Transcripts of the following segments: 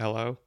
Hello?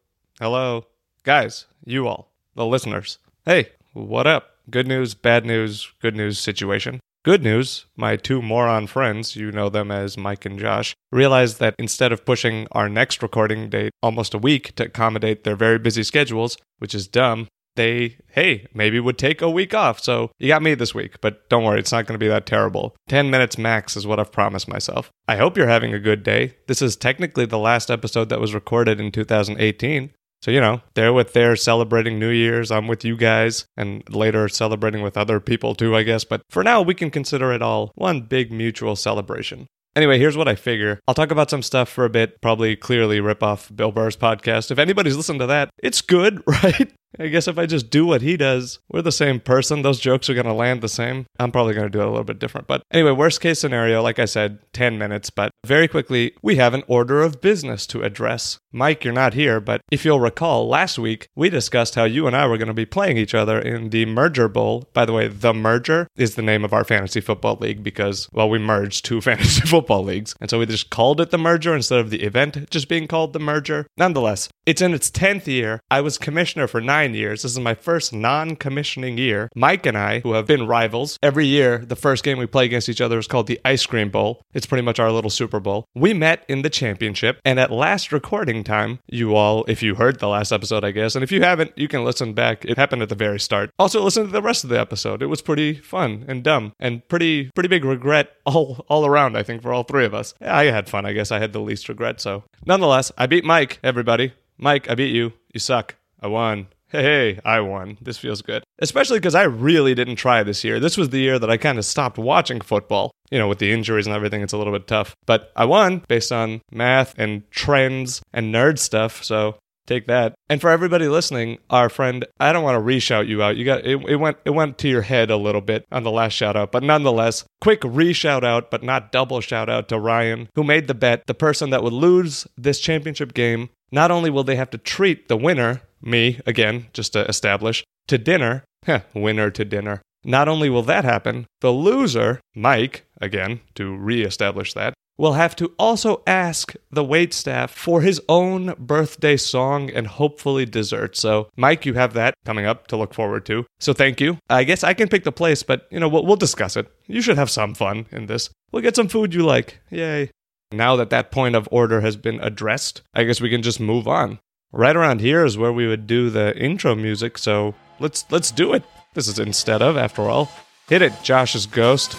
Hello? Guys, you all, the listeners. Hey, what up? Good news, bad news, good news situation. Good news, my two moron friends, you know them as Mike and Josh, realized that instead of pushing our next recording date almost a week to accommodate their very busy schedules, which is dumb, they, hey, maybe would take a week off. So you got me this week, but don't worry, it's not going to be that terrible. 10 minutes max is what I've promised myself. I hope you're having a good day. This is technically the last episode that was recorded in 2018. So, you know, they're with their celebrating New Year's. I'm with you guys and later celebrating with other people too, I guess. But for now, we can consider it all one big mutual celebration. Anyway, here's what I figure. I'll talk about some stuff for a bit, probably clearly rip off Bill Burr's podcast. If anybody's listened to that, it's good, right? I guess if I just do what he does, we're the same person. Those jokes are going to land the same. I'm probably going to do it a little bit different. But anyway, worst case scenario, like I said, 10 minutes. But very quickly, we have an order of business to address. Mike, you're not here, but if you'll recall, last week we discussed how you and I were going to be playing each other in the Merger Bowl. By the way, the Merger is the name of our fantasy football league because, well, we merged two fantasy football leagues. And so we just called it the Merger instead of the event just being called the Merger. Nonetheless, it's in its 10th year. I was commissioner for nine years. This is my first non commissioning year. Mike and I, who have been rivals, every year the first game we play against each other is called the Ice Cream Bowl. It's pretty much our little Super Bowl. We met in the championship, and at last recording time, you all, if you heard the last episode, I guess, and if you haven't, you can listen back. It happened at the very start. Also, listen to the rest of the episode. It was pretty fun and dumb and pretty pretty big regret all all around. I think for all three of us. I had fun. I guess I had the least regret. So, nonetheless, I beat Mike. Everybody. Mike, I beat you. You suck. I won. Hey, I won. This feels good. Especially because I really didn't try this year. This was the year that I kind of stopped watching football. You know, with the injuries and everything, it's a little bit tough. But I won based on math and trends and nerd stuff. So take that. And for everybody listening, our friend, I don't want to reshout you out. You got it, it went it went to your head a little bit on the last shout out, but nonetheless, quick reshout out, but not double shout out to Ryan, who made the bet. The person that would lose this championship game, not only will they have to treat the winner, me again, just to establish, to dinner. Heh, winner to dinner. Not only will that happen, the loser, Mike, again, to re-establish that, will have to also ask the wait staff for his own birthday song and hopefully dessert. So, Mike, you have that coming up to look forward to. So, thank you. I guess I can pick the place, but you know, we'll, we'll discuss it. You should have some fun in this. We'll get some food you like. Yay. Now that that point of order has been addressed, I guess we can just move on. Right around here is where we would do the intro music, so let's let's do it. This is instead of, after all. Hit it, Josh's ghost.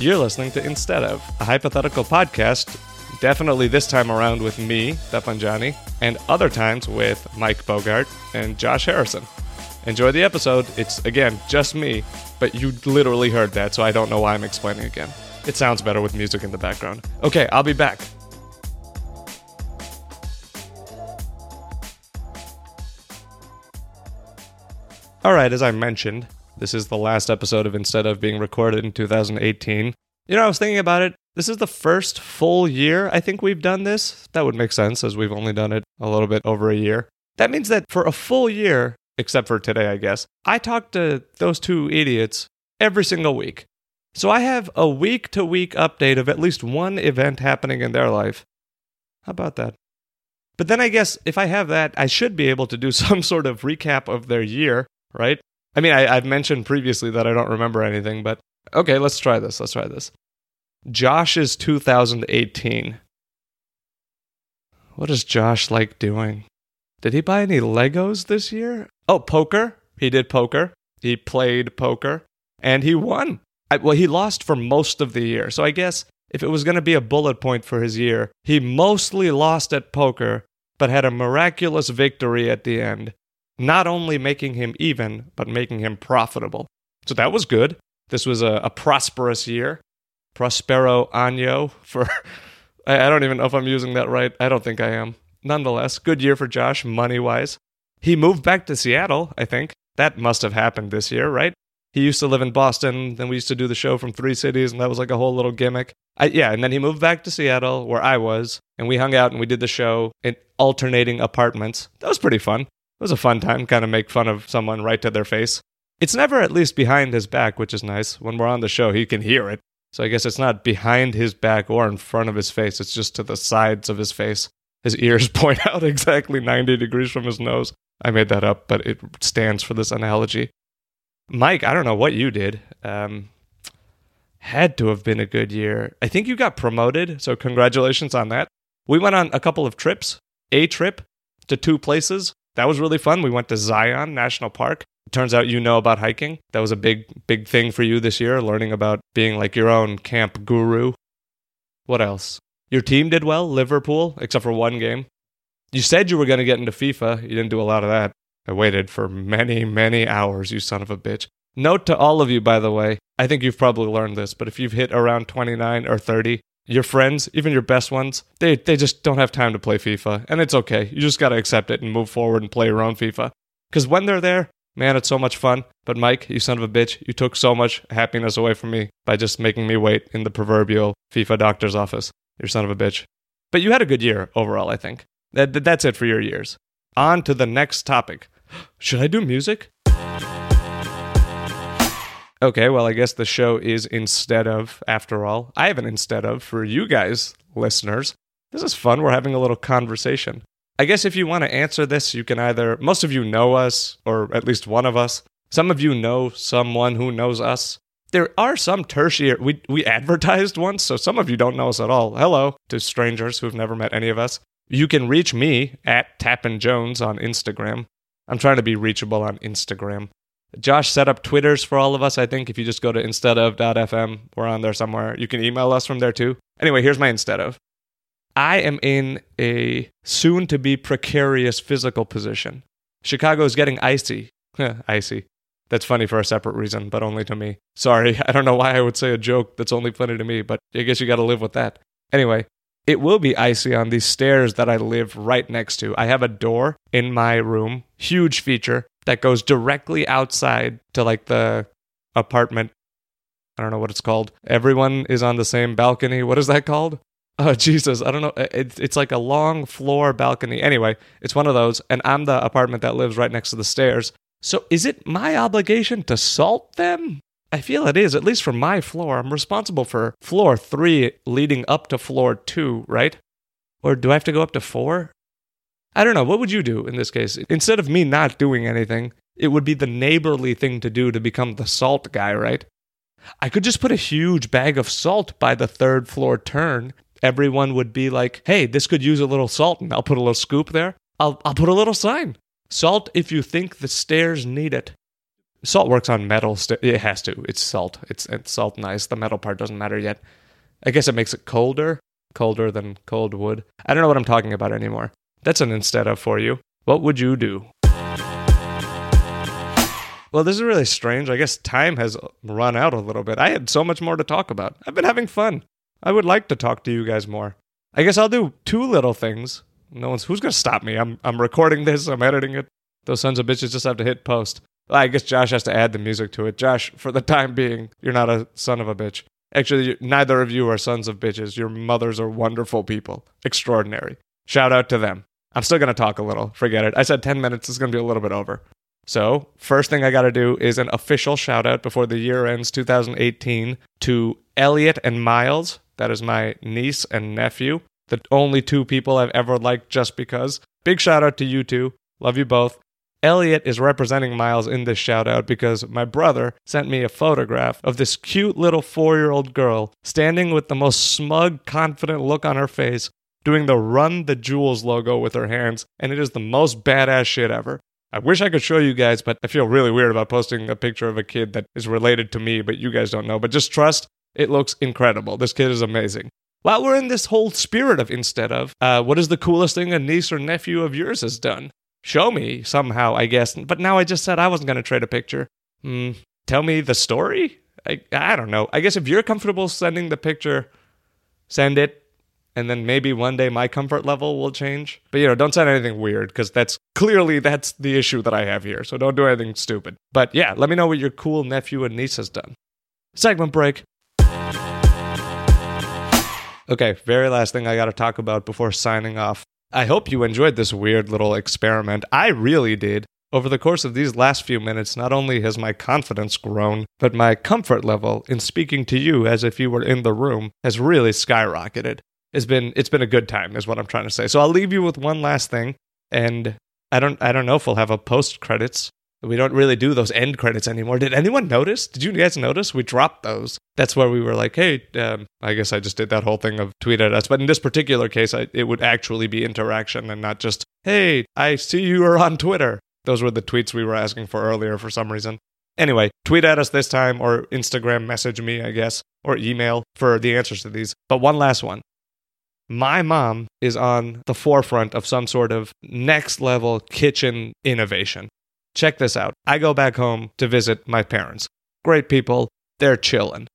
You're listening to Instead of, a hypothetical podcast, definitely this time around with me, Stefan Johnny, and other times with Mike Bogart and Josh Harrison. Enjoy the episode. It's, again, just me, but you literally heard that, so I don't know why I'm explaining again. It sounds better with music in the background. Okay, I'll be back. All right, as I mentioned, this is the last episode of Instead of being recorded in 2018. You know, I was thinking about it. This is the first full year I think we've done this. That would make sense as we've only done it a little bit over a year. That means that for a full year, except for today, I guess, I talked to those two idiots every single week. So I have a week to week update of at least one event happening in their life. How about that? But then I guess if I have that, I should be able to do some sort of recap of their year, right? I mean, I, have mentioned previously that I don't remember anything, but okay, let's try this. Let's try this. Josh's 2018. What does Josh like doing? Did he buy any Legos this year? Oh, poker. He did poker. He played poker and he won. I, well, he lost for most of the year. So I guess if it was going to be a bullet point for his year, he mostly lost at poker, but had a miraculous victory at the end, not only making him even, but making him profitable. So that was good. This was a, a prosperous year. Prospero año for. I, don't even know if I'm using that right. I don't think I am. Nonetheless, good year for Josh, money wise. He moved back to Seattle, I think. That must have happened this year, right? He used to live in Boston. Then we used to do the show from three cities, and that was like a whole little gimmick. I, yeah, and then he moved back to Seattle, where I was, and we hung out and we did the show in alternating apartments. That was pretty fun. It was a fun time, kind of make fun of someone right to their face. It's never at least behind his back, which is nice. When we're on the show, he can hear it. So I guess it's not behind his back or in front of his face. It's just to the sides of his face. His ears point out exactly 90 degrees from his nose. I made that up, but it stands for this analogy. Mike, I don't know what you did. Um, had to have been a good year. I think you got promoted, so congratulations on that. We went on a couple of trips, a trip to two places. That was really fun. We went to Zion National Park. Turns out you know about hiking. That was a big, big thing for you this year, learning about being like your own camp guru. What else? Your team did well, Liverpool, except for one game. You said you were going to get into FIFA. You didn't do a lot of that. I waited for many, many hours, you son of a bitch. Note to all of you, by the way, I think you've probably learned this, but if you've hit around 29 or 30, your friends, even your best ones, they, they just don't have time to play FIFA. And it's okay. You just got to accept it and move forward and play your own FIFA. Because when they're there, man, it's so much fun. But Mike, you son of a bitch, you took so much happiness away from me by just making me wait in the proverbial FIFA doctor's office. You son of a bitch. But you had a good year overall, I think. That, that's it for your years. On to the next topic. Should I do music? Okay, well, I guess the show is instead of, after all. I have an instead of for you guys, listeners. This is fun. We're having a little conversation. I guess if you want to answer this, you can either, most of you know us, or at least one of us. Some of you know someone who knows us. There are some tertiary, we, we advertised once, so some of you don't know us at all. Hello to strangers who've never met any of us. You can reach me at Tappin Jones on Instagram. I'm trying to be reachable on Instagram. Josh set up Twitters for all of us, I think. If you just go to instead of.fm, we're on there somewhere. You can email us from there too. Anyway, here's my instead of. I am in a soon to be precarious physical position. Chicago is getting icy. icy. That's funny for a separate reason, but only to me. Sorry, I don't know why I would say a joke that's only funny to me, but I guess you got to live with that. Anyway, it will be icy on these stairs that I live right next to. I have a door in my room, huge feature that goes directly outside to like the apartment. I don't know what it's called. Everyone is on the same balcony. What is that called? Oh, Jesus. I don't know. It's, it's like a long floor balcony. Anyway, it's one of those. And I'm the apartment that lives right next to the stairs. So is it my obligation to salt them? I feel it is, at least for my floor. I'm responsible for floor three leading up to floor two, right? Or do I have to go up to four? I don't know. What would you do in this case? Instead of me not doing anything, it would be the neighborly thing to do to become the salt guy, right? I could just put a huge bag of salt by the third floor turn. Everyone would be like, hey, this could use a little salt, and I'll put a little scoop there. I'll, I'll put a little sign. Salt if you think the stairs need it. Salt works on metal. It has to. It's salt. It's, it's salt nice. The metal part doesn't matter yet. I guess it makes it colder, colder than cold wood. I don't know what I'm talking about anymore. That's an instead of for you. What would you do? Well, this is really strange. I guess time has run out a little bit. I had so much more to talk about. I've been having fun. I would like to talk to you guys more. I guess I'll do two little things. No one's who's gonna stop me. I'm I'm recording this. I'm editing it. Those sons of bitches just have to hit post. I guess Josh has to add the music to it. Josh, for the time being, you're not a son of a bitch. Actually, neither of you are sons of bitches. Your mothers are wonderful people. Extraordinary. Shout out to them. I'm still going to talk a little. Forget it. I said 10 minutes is going to be a little bit over. So, first thing I got to do is an official shout out before the year ends 2018 to Elliot and Miles. That is my niece and nephew, the only two people I've ever liked just because. Big shout out to you two. Love you both. Elliot is representing Miles in this shout out because my brother sent me a photograph of this cute little four year old girl standing with the most smug, confident look on her face doing the Run the Jewels logo with her hands, and it is the most badass shit ever. I wish I could show you guys, but I feel really weird about posting a picture of a kid that is related to me, but you guys don't know. But just trust, it looks incredible. This kid is amazing. While we're in this whole spirit of instead of, uh, what is the coolest thing a niece or nephew of yours has done? Show me somehow, I guess. But now I just said I wasn't going to trade a picture. Hmm. Tell me the story? I, I don't know. I guess if you're comfortable sending the picture, send it and then maybe one day my comfort level will change. But you know, don't send anything weird because that's clearly that's the issue that I have here. So don't do anything stupid. But yeah, let me know what your cool nephew and niece has done. Segment break. Okay, very last thing I got to talk about before signing off. I hope you enjoyed this weird little experiment. I really did. Over the course of these last few minutes, not only has my confidence grown, but my comfort level in speaking to you as if you were in the room has really skyrocketed. It's been it's been a good time is what I'm trying to say. So I'll leave you with one last thing and I don't I don't know if we'll have a post credits. We don't really do those end credits anymore. Did anyone notice? Did you guys notice? We dropped those. That's where we were like, hey, um, I guess I just did that whole thing of tweet at us. But in this particular case, I, it would actually be interaction and not just, hey, I see you are on Twitter. Those were the tweets we were asking for earlier for some reason. Anyway, tweet at us this time or Instagram message me, I guess, or email for the answers to these. But one last one. My mom is on the forefront of some sort of next level kitchen innovation. Check this out. I go back home to visit my parents. Great people, they're chilling.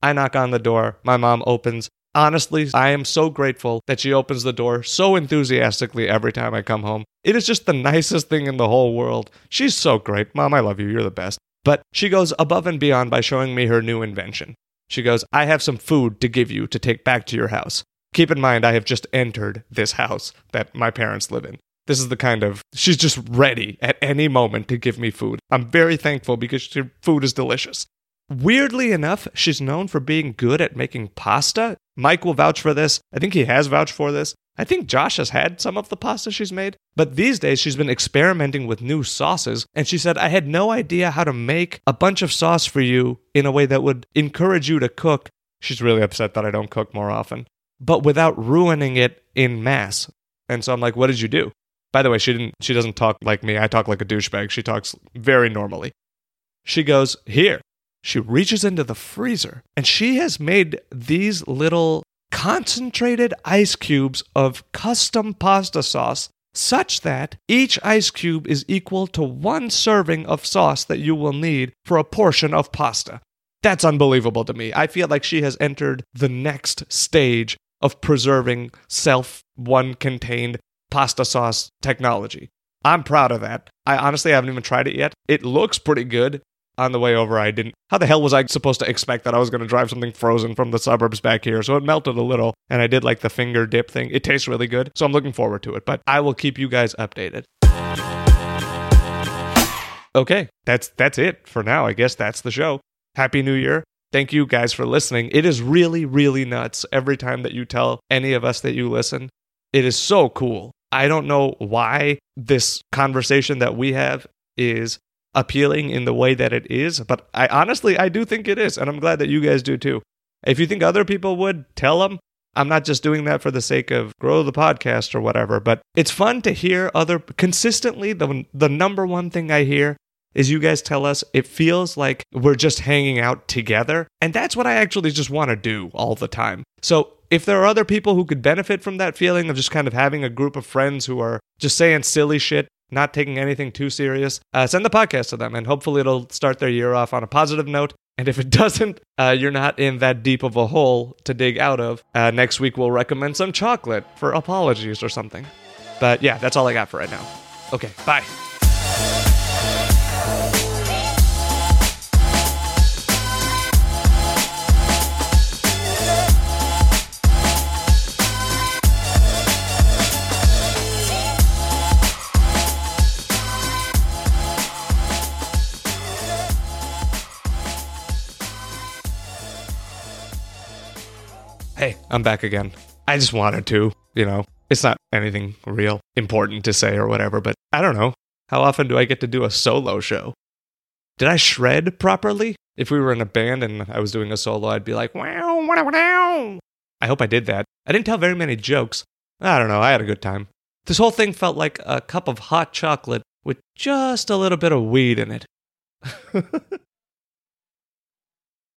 I knock on the door, my mom opens. Honestly, I am so grateful that she opens the door so enthusiastically every time I come home. It is just the nicest thing in the whole world. She's so great. Mom, I love you. You're the best. But she goes above and beyond by showing me her new invention. She goes, I have some food to give you to take back to your house. Keep in mind, I have just entered this house that my parents live in. This is the kind of, she's just ready at any moment to give me food. I'm very thankful because her food is delicious. Weirdly enough, she's known for being good at making pasta. Mike will vouch for this. I think he has vouched for this. I think Josh has had some of the pasta she's made. But these days, she's been experimenting with new sauces. And she said, I had no idea how to make a bunch of sauce for you in a way that would encourage you to cook. She's really upset that I don't cook more often, but without ruining it in mass. And so I'm like, what did you do? By the way, she didn't she doesn't talk like me. I talk like a douchebag. She talks very normally. She goes, "Here." She reaches into the freezer and she has made these little concentrated ice cubes of custom pasta sauce such that each ice cube is equal to one serving of sauce that you will need for a portion of pasta. That's unbelievable to me. I feel like she has entered the next stage of preserving self one contained pasta sauce technology. I'm proud of that. I honestly haven't even tried it yet. It looks pretty good. On the way over, I didn't. How the hell was I supposed to expect that I was going to drive something frozen from the suburbs back here? So it melted a little, and I did like the finger dip thing. It tastes really good, so I'm looking forward to it. But I will keep you guys updated. Okay, that's that's it for now. I guess that's the show. Happy New Year. Thank you guys for listening. It is really, really nuts every time that you tell any of us that you listen. It is so cool. I don't know why this conversation that we have is appealing in the way that it is, but I honestly I do think it is, and I'm glad that you guys do too. If you think other people would, tell them. I'm not just doing that for the sake of grow the podcast or whatever, but it's fun to hear other consistently the the number one thing I hear is you guys tell us it feels like we're just hanging out together, and that's what I actually just want to do all the time. So, if there are other people who could benefit from that feeling of just kind of having a group of friends who are just saying silly shit, not taking anything too serious, uh, send the podcast to them and hopefully it'll start their year off on a positive note. And if it doesn't, uh, you're not in that deep of a hole to dig out of. Uh, next week, we'll recommend some chocolate for apologies or something. But yeah, that's all I got for right now. Okay, bye. I'm back again. I just wanted to, you know, it's not anything real important to say or whatever, but I don't know. How often do I get to do a solo show? Did I shred properly? If we were in a band and I was doing a solo, I'd be like, wow, wow, wow. I hope I did that. I didn't tell very many jokes. I don't know. I had a good time. This whole thing felt like a cup of hot chocolate with just a little bit of weed in it.